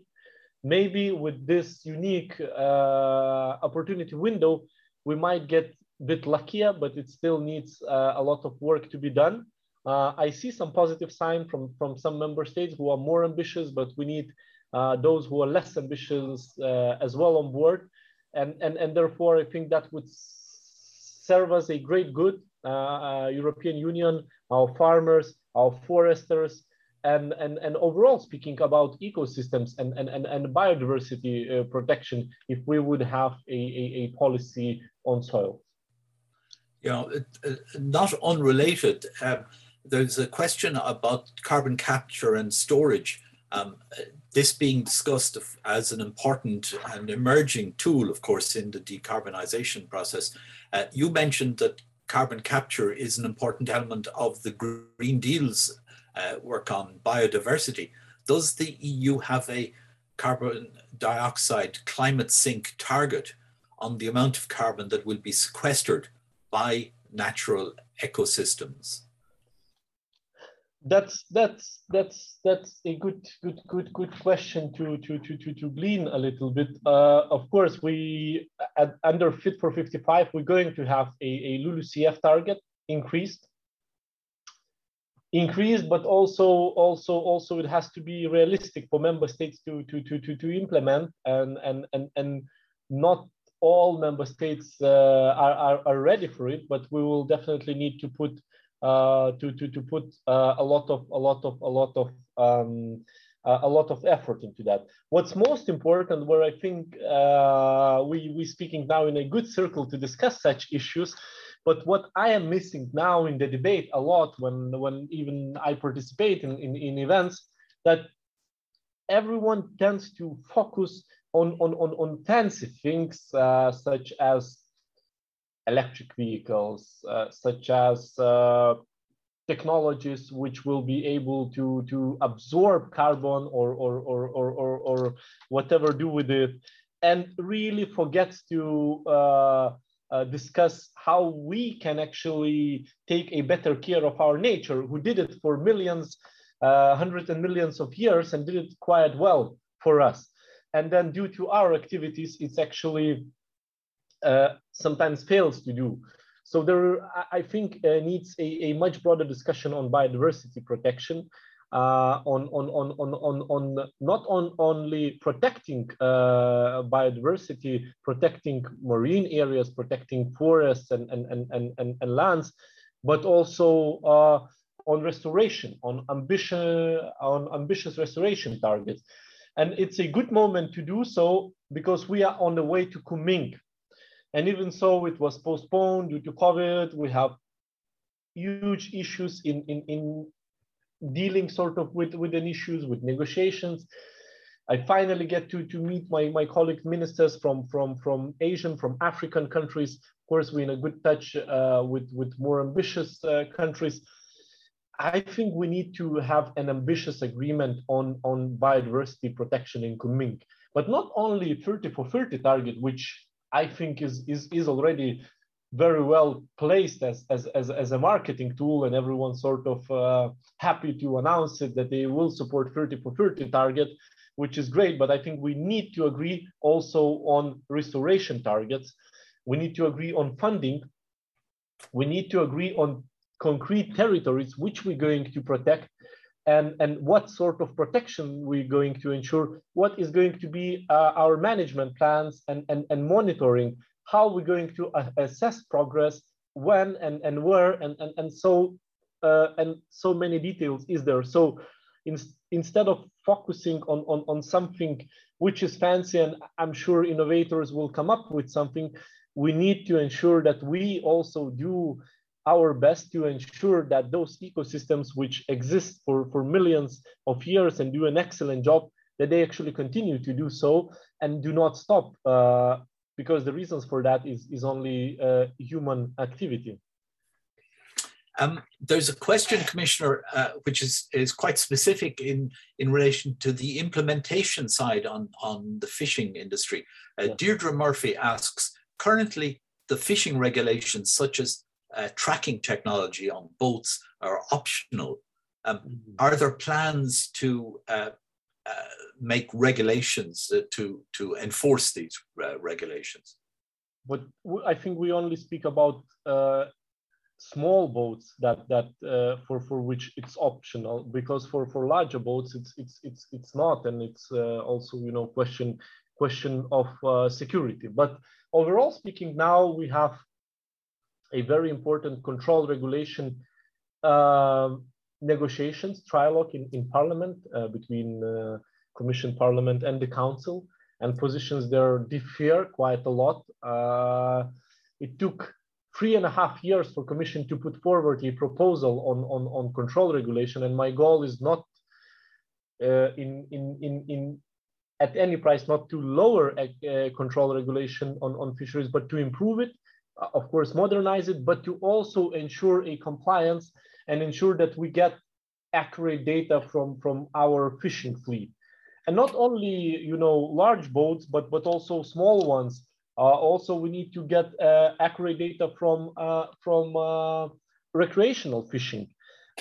Maybe with this unique uh, opportunity window, we might get a bit luckier, but it still needs uh, a lot of work to be done. Uh, I see some positive sign from, from some member states who are more ambitious, but we need those who are less ambitious as well on board and, and, and therefore I think that would serve as a great good, uh, uh, European Union, our farmers, our foresters, and, and, and overall speaking about ecosystems and, and, and, and biodiversity uh, protection if we would have a, a, a policy on soil. You know, not unrelated, um, there's a question about carbon capture and storage. Um, this being discussed as an important and emerging tool, of course, in the decarbonisation process. Uh, you mentioned that carbon capture is an important element of the Green Deal's uh, work on biodiversity. Does the EU have a carbon dioxide climate sink target on the amount of carbon that will be sequestered by natural ecosystems? That's that's that's that's a good good good good question to to to to, to glean a little bit. Uh, of course we at, under fit for 55 we're going to have a, a lulucf target increased. Increased but also also also it has to be realistic for member states to to to to, to implement and and and and not all member states uh, are, are are ready for it but we will definitely need to put uh, to, to, to put uh, a lot of a lot of a lot of um, a lot of effort into that. What's most important, where I think uh, we we speaking now in a good circle to discuss such issues, but what I am missing now in the debate a lot when when even I participate in, in, in events that everyone tends to focus on on on, on things uh, such as electric vehicles, uh, such as uh, technologies which will be able to, to absorb carbon or, or, or, or, or, or whatever do with it, and really forgets to uh, uh, discuss how we can actually take a better care of our nature, who did it for millions, uh, hundreds and millions of years and did it quite well for us. And then due to our activities, it's actually sometimes fails to do. So there, I think, uh, needs a, a, much broader discussion on biodiversity protection, uh, on, on, on, on, on, on not on only protecting uh, biodiversity, protecting marine areas, protecting forests and, and, and, and, and, and lands, but also uh, on restoration, on ambition, on ambitious restoration targets. And it's a good moment to do so because we are on the way to Kunming, and even so, it was postponed due to COVID. We have huge issues in, in, in dealing sort of with, with an issues, with negotiations. I finally get to, to meet my, my colleague ministers from, from, from Asian, from African countries. Of course, we're in a good touch uh, with, with more ambitious uh, countries. I think we need to have an ambitious agreement on, on biodiversity protection in Kunming, but not only 30 for 30 target, which I think is, is, is already very well placed as, as, as, as a marketing tool and everyone sort of uh, happy to announce it that they will support 30 for 30 target, which is great. But I think we need to agree also on restoration targets. We need to agree on funding. We need to agree on concrete territories which we're going to protect and, and what sort of protection we're going to ensure, what is going to be uh, our management plans and, and, and monitoring, how we're going to uh, assess progress, when and, and where, and, and, and so uh, and so many details is there. So in, instead of focusing on, on, on something which is fancy and I'm sure innovators will come up with something. We need to ensure that we also do our best to ensure that those ecosystems which exist for, for millions of years and do an excellent job, that they actually continue to do so and do not stop uh, because the reasons for that is, is only uh, human activity. Um, there's a question, Commissioner, uh, which is, is quite specific in, in relation to the implementation side on, on the fishing industry. Uh. Deirdre Murphy asks, currently the fishing regulations such as uh, tracking technology on boats are optional. Um, mm-hmm. Are there plans to uh, uh, make regulations uh, to to enforce these uh, regulations? But I think we only speak about uh, small boats that that for for which it's optional because for for larger boats it's it's it's it's not and it's also you know question question of security. But overall speaking, now we have a very important control regulation uh, negotiations, trialogue in, in Parliament uh, between uh, Commission, Parliament, and the Council, and positions there differ quite a lot. Uh, it took three and a half years for Commission to put forward a proposal on, on, on control regulation, and my goal is not uh, in, in, in, in at any price not to lower control regulation on, on fisheries, but to improve it of course, modernize it, but to also ensure a compliance and ensure that we get accurate data from, from our fishing fleet. And not only, you know, large boats, but, but also small ones. Uh, also, we need to get uh, accurate data from, uh, from uh, recreational fishing,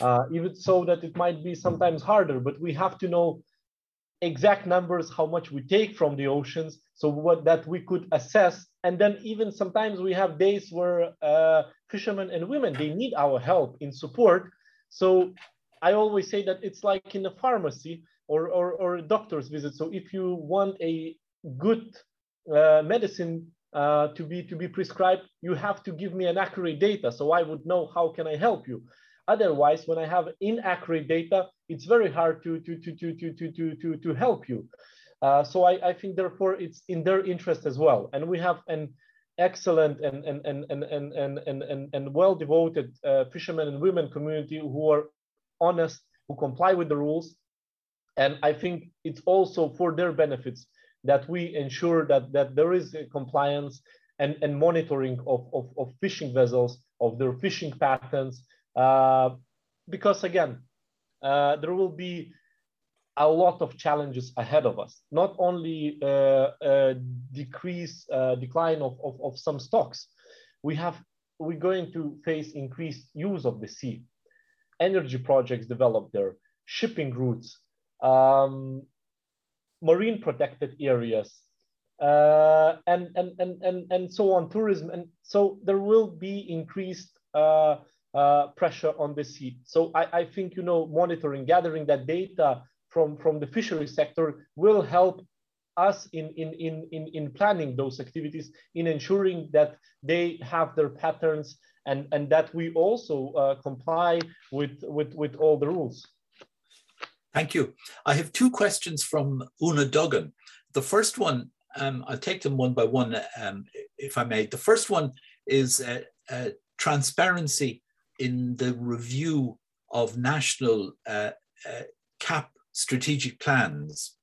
uh, even so that it might be sometimes harder, but we have to know exact numbers, how much we take from the oceans, so what that we could assess. And then even sometimes we have days where uh, fishermen and women they need our help in support. So i always say that it's like in a pharmacy or or, or a doctor's visit. So if you want a good uh, medicine uh, to be to be prescribed you have to give me an accurate data. So i would know how can i help you. Otherwise when i have inaccurate data it's very hard to to to to to to to, to help you uh, so I, I, think therefore it's in their interest as well. And we have an excellent and and and and and and and, and, and well devoted uh, fishermen and women community who are honest, who comply with the rules. And I think it's also for their benefits that we ensure that that there is compliance and, and monitoring of, of, of fishing vessels, of their fishing patterns. Uh, because again, uh, there will be a lot of challenges ahead of us. Not only uh, uh, decrease, uh, decline of, of, of, some stocks, we have, we're going to face increased use of the sea, energy projects developed there, shipping routes, um, marine protected areas, uh, and, and, and, and, and so on, tourism. And so there will be increased uh, uh, pressure on the sea. So I, I think, you know, monitoring, gathering that data from, from the fishery sector will help us in, in, in, in, in planning those activities, in ensuring that they have their patterns and, and that we also uh, comply with, with, with all the rules. Thank you. I have two questions from Una Duggan. The first one, um, I'll take them one by one, um, if I may. The first one is uh, uh, transparency in the review of national uh, uh CAP strategic plans.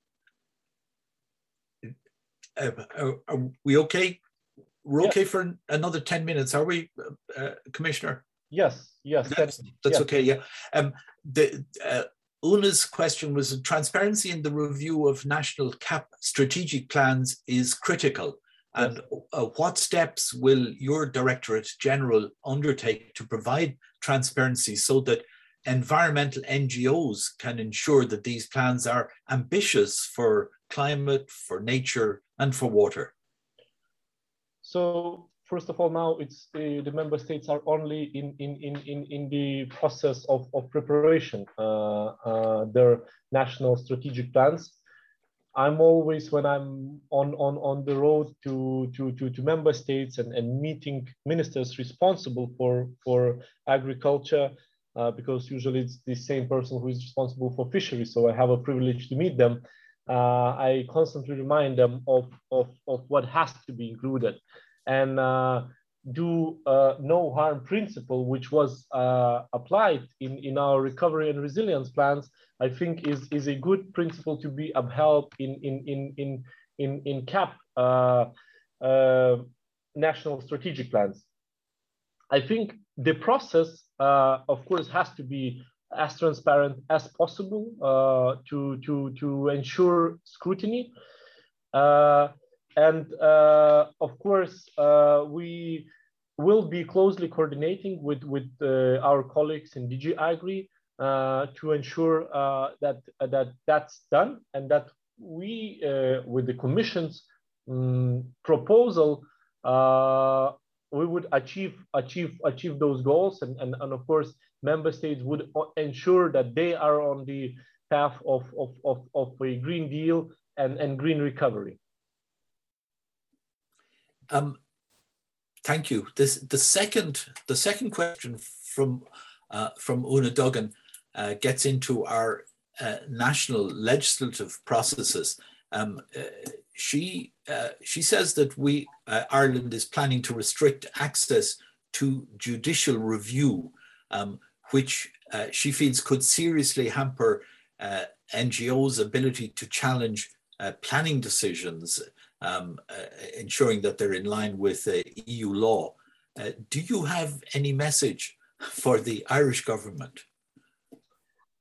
Uh, are, are, we okay? We're okay for another 10 minutes, are we, uh, Commissioner? Yes, yes. That's, that's yes. okay, yeah. Um, the, uh, Una's question was transparency in the review of national CAP strategic plans is critical. And uh, what steps will your Directorate General undertake to provide transparency so that environmental NGOs can ensure that these plans are ambitious for climate, for nature, and for water? So first of all, now it's the, the member states are only in, in, in, in, in the process of, of preparation, uh, uh, their national strategic plans. I'm always, when I'm on, on, on the road to, to, to, to member states and, and meeting ministers responsible for, for agriculture, uh, because usually it's the same person who is responsible for fisheries. So I have a privilege to meet them. uh, I constantly remind them of, of, of what has to be included. And uh, do uh, no harm principle, which was uh, applied in, in our recovery and resilience plans, I think is, is a good principle to be upheld in, in, in, in, in, in CAP uh, national strategic plans. I think the process, of course, has to be as transparent as possible uh, to, to, to ensure scrutiny. and of course, we will be closely coordinating with, with uh, our colleagues in DG Agri uh, to ensure uh, that, that that's done and that we, uh, with the Commission's um, proposal, uh, we would achieve achieve achieve those goals and, and, and of course member states would ensure that they are on the path of, of, of, of a green deal and, and green recovery. Um, Thank you. This the second the second question from uh, from Una Duggan uh, gets into our uh, national legislative processes. Um, uh, she uh, she says that we uh, Ireland is planning to restrict access to judicial review, um, which she feels could seriously hamper NGOs' ability to challenge planning decisions um, uh, ensuring that they're in line with uh, EU law. Uh, do you have any message for the Irish government?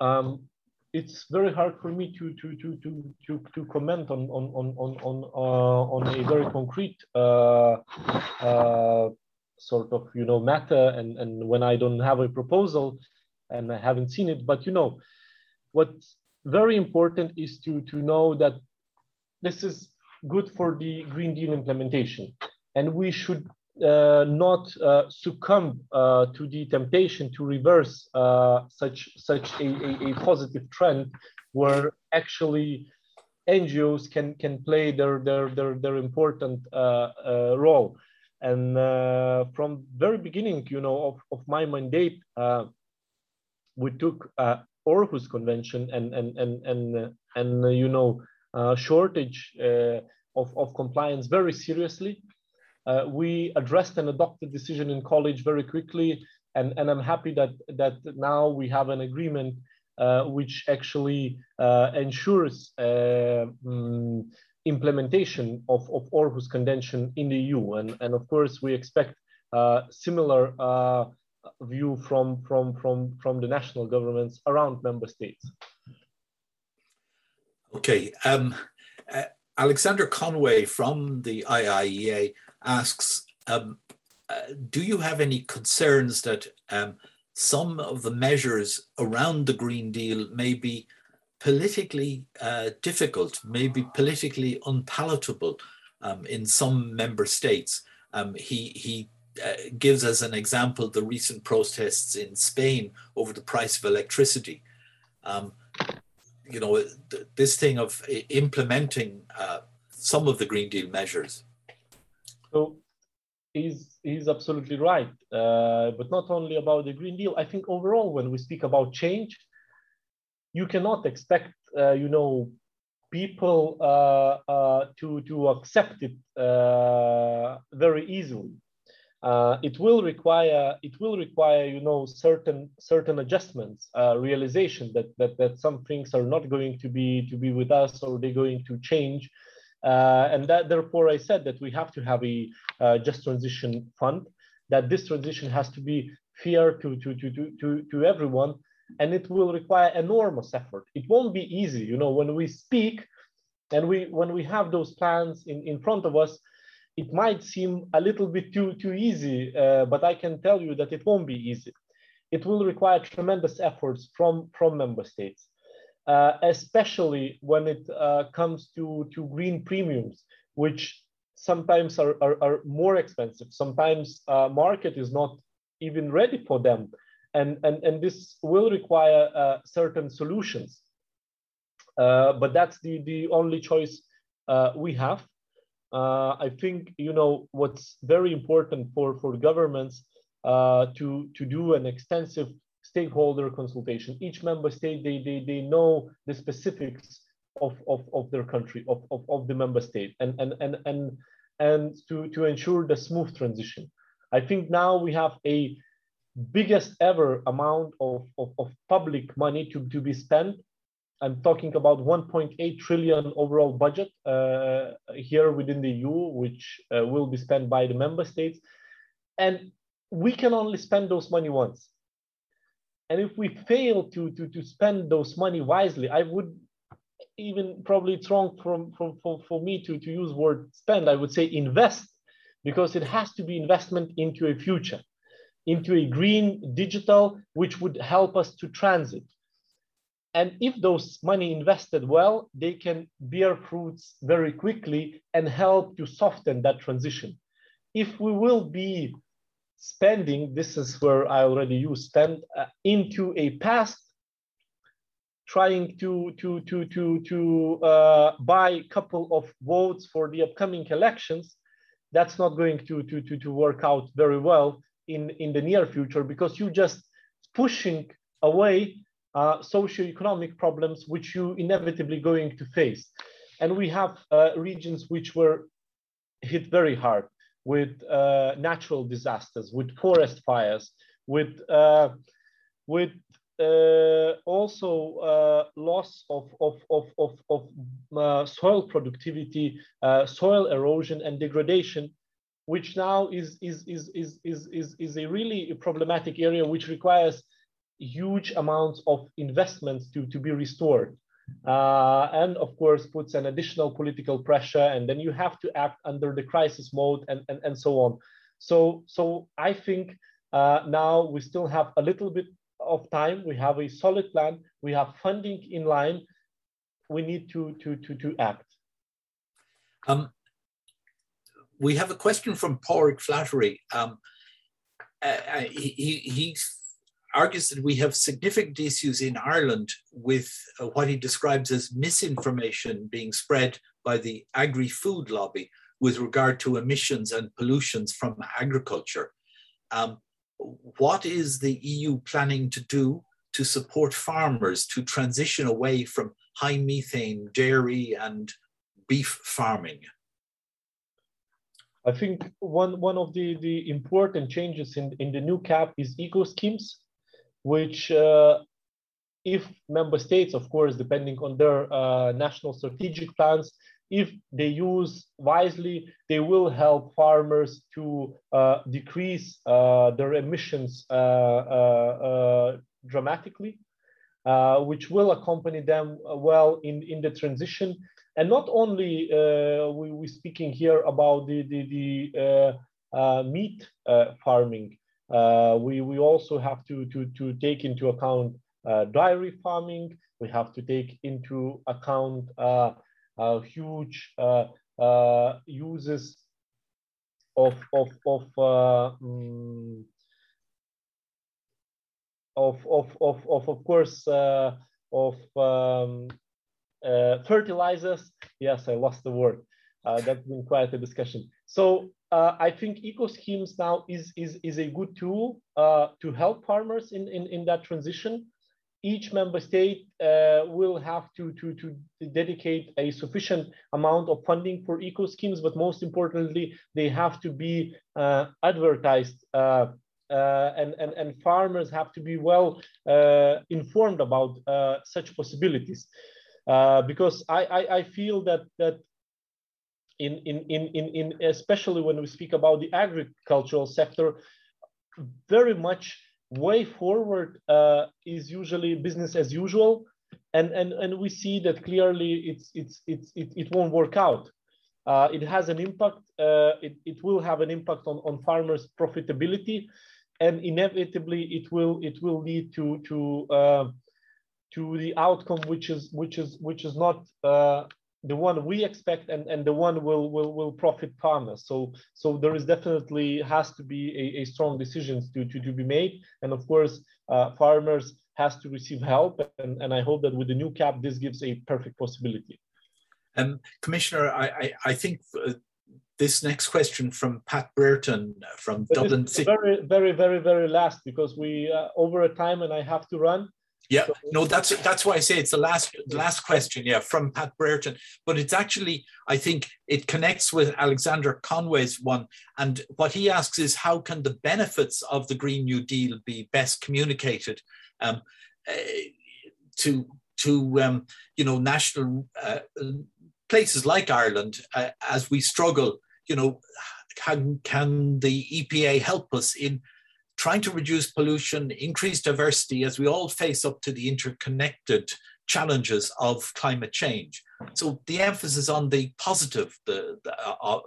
Um, it's very hard for me to to to to to, to comment on on on on on, uh, on a very concrete uh, uh, sort of you know matter, and and when I don't have a proposal and I haven't seen it, but you know what's very important is to to know that this is good for the Green Deal implementation. And we should not uh, succumb uh, to the temptation to reverse uh, such, such a, a, a, positive trend where actually NGOs can, can play their, their, their, their important uh, uh, role. And from very beginning, you know, of, of my mandate, we took Aarhus Convention and, and, and, and, and you know, shortage of, of compliance very seriously. Uh, we addressed and adopted decision in college very quickly, and, and I'm happy that, that now we have an agreement uh, which actually uh, ensures um, implementation of, of Convention in the EU. And, and of course, we expect uh, similar uh, view from, from, from, from the national governments around member states. Okay. Um, Alexander Conway from the IIEA asks, um, uh, do you have any concerns that um, some of the measures around the Green Deal may be politically uh, difficult, may be politically unpalatable um, in some member states? Um, he he uh, gives as an example the recent protests in Spain over the price of electricity. Um, you know, this thing of implementing uh, some of the Green Deal measures. So he's, he's absolutely right. Uh, but not only about the Green Deal, I think overall, when we speak about change, you cannot expect, uh, you know, people uh, uh to, to accept it uh, very easily uh, it will require it will require you know certain certain adjustments realization that, that that some things are not going to be to be with us or they're going to change uh, and that therefore i said that we have to have a uh, just transition fund that this transition has to be fair to to to to to, everyone and it will require enormous effort it won't be easy you know when we speak and we when we have those plans in in front of us it might seem a little bit too, too easy, uh, but I can tell you that it won't be easy. It will require tremendous efforts from, from member states, uh, especially when it uh, comes to, to green premiums, which sometimes are, are, are more expensive. Sometimes uh, market is not even ready for them. And, and, and this will require uh, certain solutions. Uh, but that's the, the only choice we have uh, I think you know what's very important for for governments uh, to to do an extensive stakeholder consultation. Each member state they they they know the specifics of, of, of their country, of, of, of the member state, and, and, and, and, and to, to ensure the smooth transition. I think now we have a biggest ever amount of, of, of public money to, to be spent. I'm talking about 1.8 trillion overall budget uh, here within the EU, which uh, will be spent by the member states. And we can only spend those money once. And if we fail to, to, to spend those money wisely, I would even probably it's wrong from, from, for, for me to, to use word spend, I would say invest, because it has to be investment into a future, into a green digital, which would help us to transit. And if those money invested well, they can bear fruits very quickly and help to soften that transition. If we will be spending, this is where I already use spend, uh, into a past trying to to to to to uh, buy a couple of votes for the upcoming elections, that's not going to to to to work out very well in in the near future because you're just pushing away uh, socioeconomic problems which you inevitably going to face, and we have uh, regions which were hit very hard with uh, natural disasters, with forest fires, with uh, with uh, also uh, loss of, of, of, of, of uh, soil productivity, uh, soil erosion and degradation, which now is, is, is, is, is, is, is a really problematic area which requires huge amounts of investments to, to be restored. Uh, and of course puts an additional political pressure and then you have to act under the crisis mode and, and, and so on. So, so I think uh, now we still have a little bit of time, we have a solid plan, we have funding in line, we need to, to, to, to act. Um, we have a question from Porrick Flattery. Um, uh, uh he, he argues that we have significant issues in Ireland with uh, what he describes as misinformation being spread by the agri-food lobby with regard to emissions and pollutions from agriculture. Um, what is the EU planning to do to support farmers to transition away from high methane dairy and beef farming? I think one, one of the, the important changes in, in the new CAP is eco schemes, which uh, if member states, of course, depending on their uh, national strategic plans, if they use wisely, they will help farmers to uh, decrease uh, their emissions uh, uh, dramatically, which will accompany them well in, in the transition. And not only we, we're speaking here about the, the, the meat farming, we, we also have to, to, to take into account dairy farming. We have to take into account uh, huge uh, uh, uses of of of um, of, of, of, of, of course, uh, of um, uh, fertilizers. Yes, I lost the word. Uh, that's been quite a discussion. So I think eco schemes now is, is, is a good tool to help farmers in, in, in that transition each member state uh, will have to, to, to dedicate a sufficient amount of funding for eco schemes, but most importantly, they have to be uh, advertised uh, uh and, and, and farmers have to be well uh, informed about uh, such possibilities. because I, I, I, feel that, that in, in, in, in, in, especially when we speak about the agricultural sector, very much way forward uh, is usually business as usual. And and and we see that clearly it's it's it's it, it won't work out. Uh, it has an impact uh, it, it will have an impact on on farmers profitability. And inevitably it will it will lead to to uh, to the outcome which is which is which is not uh, the one we expect and, and the one will, will, will profit farmers. So, so there is definitely has to be a, a strong decisions to, to, to be made. And of course, uh, farmers has to receive help. And, and I hope that with the new CAP, this gives a perfect possibility. Um, Commissioner, I, I, I think uh, this next question from Pat Brereton from but Dublin City. Very, very, very, very last because we uh, over a time and I have to run. Yeah, no, that's that's why I say it's the last the last question. Yeah, from Pat Brereton, but it's actually I think it connects with Alexander Conway's one, and what he asks is how can the benefits of the Green New Deal be best communicated um, uh, to to um, you know national uh, places like Ireland uh, as we struggle. You know, can can the EPA help us in trying to reduce pollution, increase diversity as we all face up to the interconnected challenges of climate change. So the emphasis on the positive the, the uh,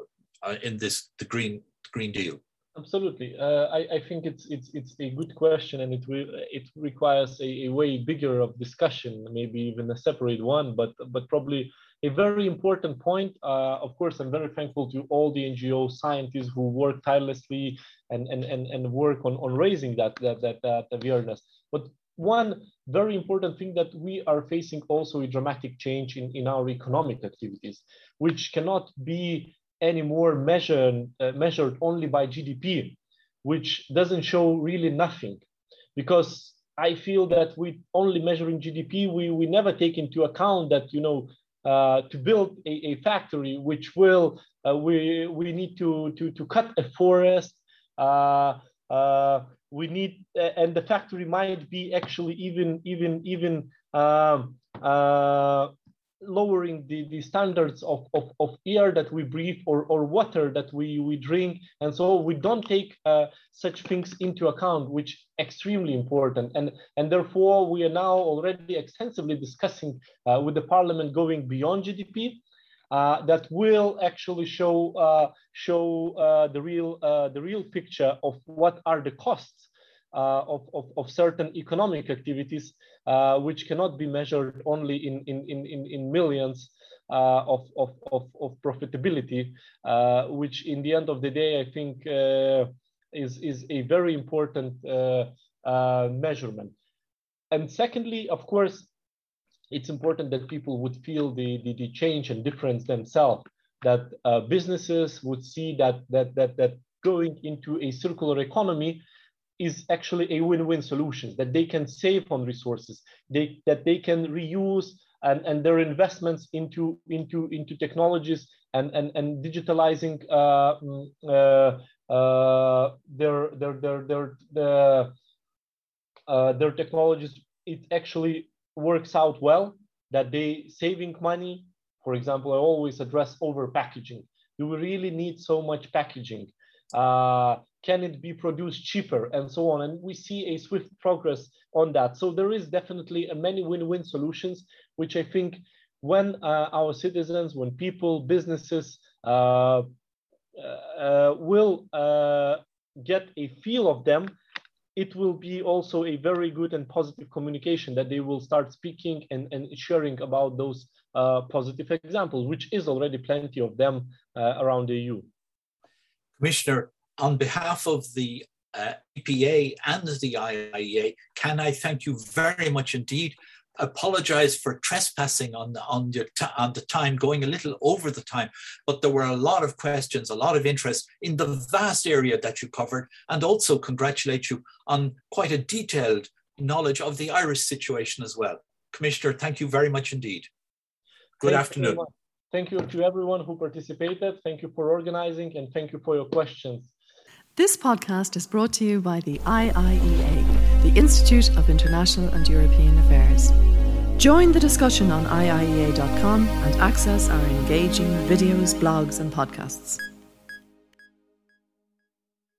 uh, in this the green green deal. Absolutely, uh, I, I think it's it's it's a good question, and it will it requires a, a way bigger of discussion, maybe even a separate one, but but probably a very important point. Uh, of course, I'm very thankful to all the NGO scientists who work tirelessly and, and, and, and work on, on raising that, that, that, that awareness. But one very important thing that we are facing also a dramatic change in, in our economic activities, which cannot be anymore measured, uh, measured only by GDP, which doesn't show really nothing. Because I feel that with only measuring GDP, we, we never take into account that, you know, uh, to build a, a, factory which will uh, we we need to to to cut a forest. Uh, uh we need and the factory might be actually even even even um, uh, lowering the, the standards of, of, of air that we breathe or, or water that we, we drink. And so we don't take uh, such things into account, which extremely important. And, and therefore we are now already extensively discussing uh, with the parliament going beyond GDP uh, that will actually show, uh, show uh, the, real, uh, the real picture of what are the costs of, of, of, certain economic activities, uh, which cannot be measured only in, in, in, in millions uh, of, of, of, of, profitability, which in the end of the day, I think is, is a very important measurement. And secondly, of course, it's important that people would feel the, the, the change and difference themselves, that uh, businesses would see that, that, that, that going into a circular economy is actually a win-win solution that they can save on resources they that they can reuse and, and their investments into into into technologies and and, and digitalizing uh, mm, uh, uh, their their their their their, uh, their technologies it actually works out well that they saving money. For example i always address over packaging. Do we really need so much packaging? Uh, can it be produced cheaper and so on. And we see a swift progress on that. So there is definitely many win-win solutions which i think when uh, our citizens when people businesses uh, uh, will uh, get a feel of them it will be also a very good and positive communication that they will start speaking and, and sharing about those uh, positive examples which is already plenty of them uh, around the eu commissioner on behalf of the uh, EPA and the IIEA, can I thank you very much indeed. Apologize for trespassing on the, on, your on the time, going a little over the time, but there were a lot of questions, a lot of interest in the vast area that you covered, and also congratulate you on quite a detailed knowledge of the Irish situation as well. Commissioner, thank you very much indeed. Good Thank afternoon. Thank you to everyone who participated. Thank you for organizing and thank you for your questions. This podcast is brought to you by the IIEA, the Institute of International and European Affairs. Join the discussion on IIEA.com and access our engaging videos, blogs, and podcasts.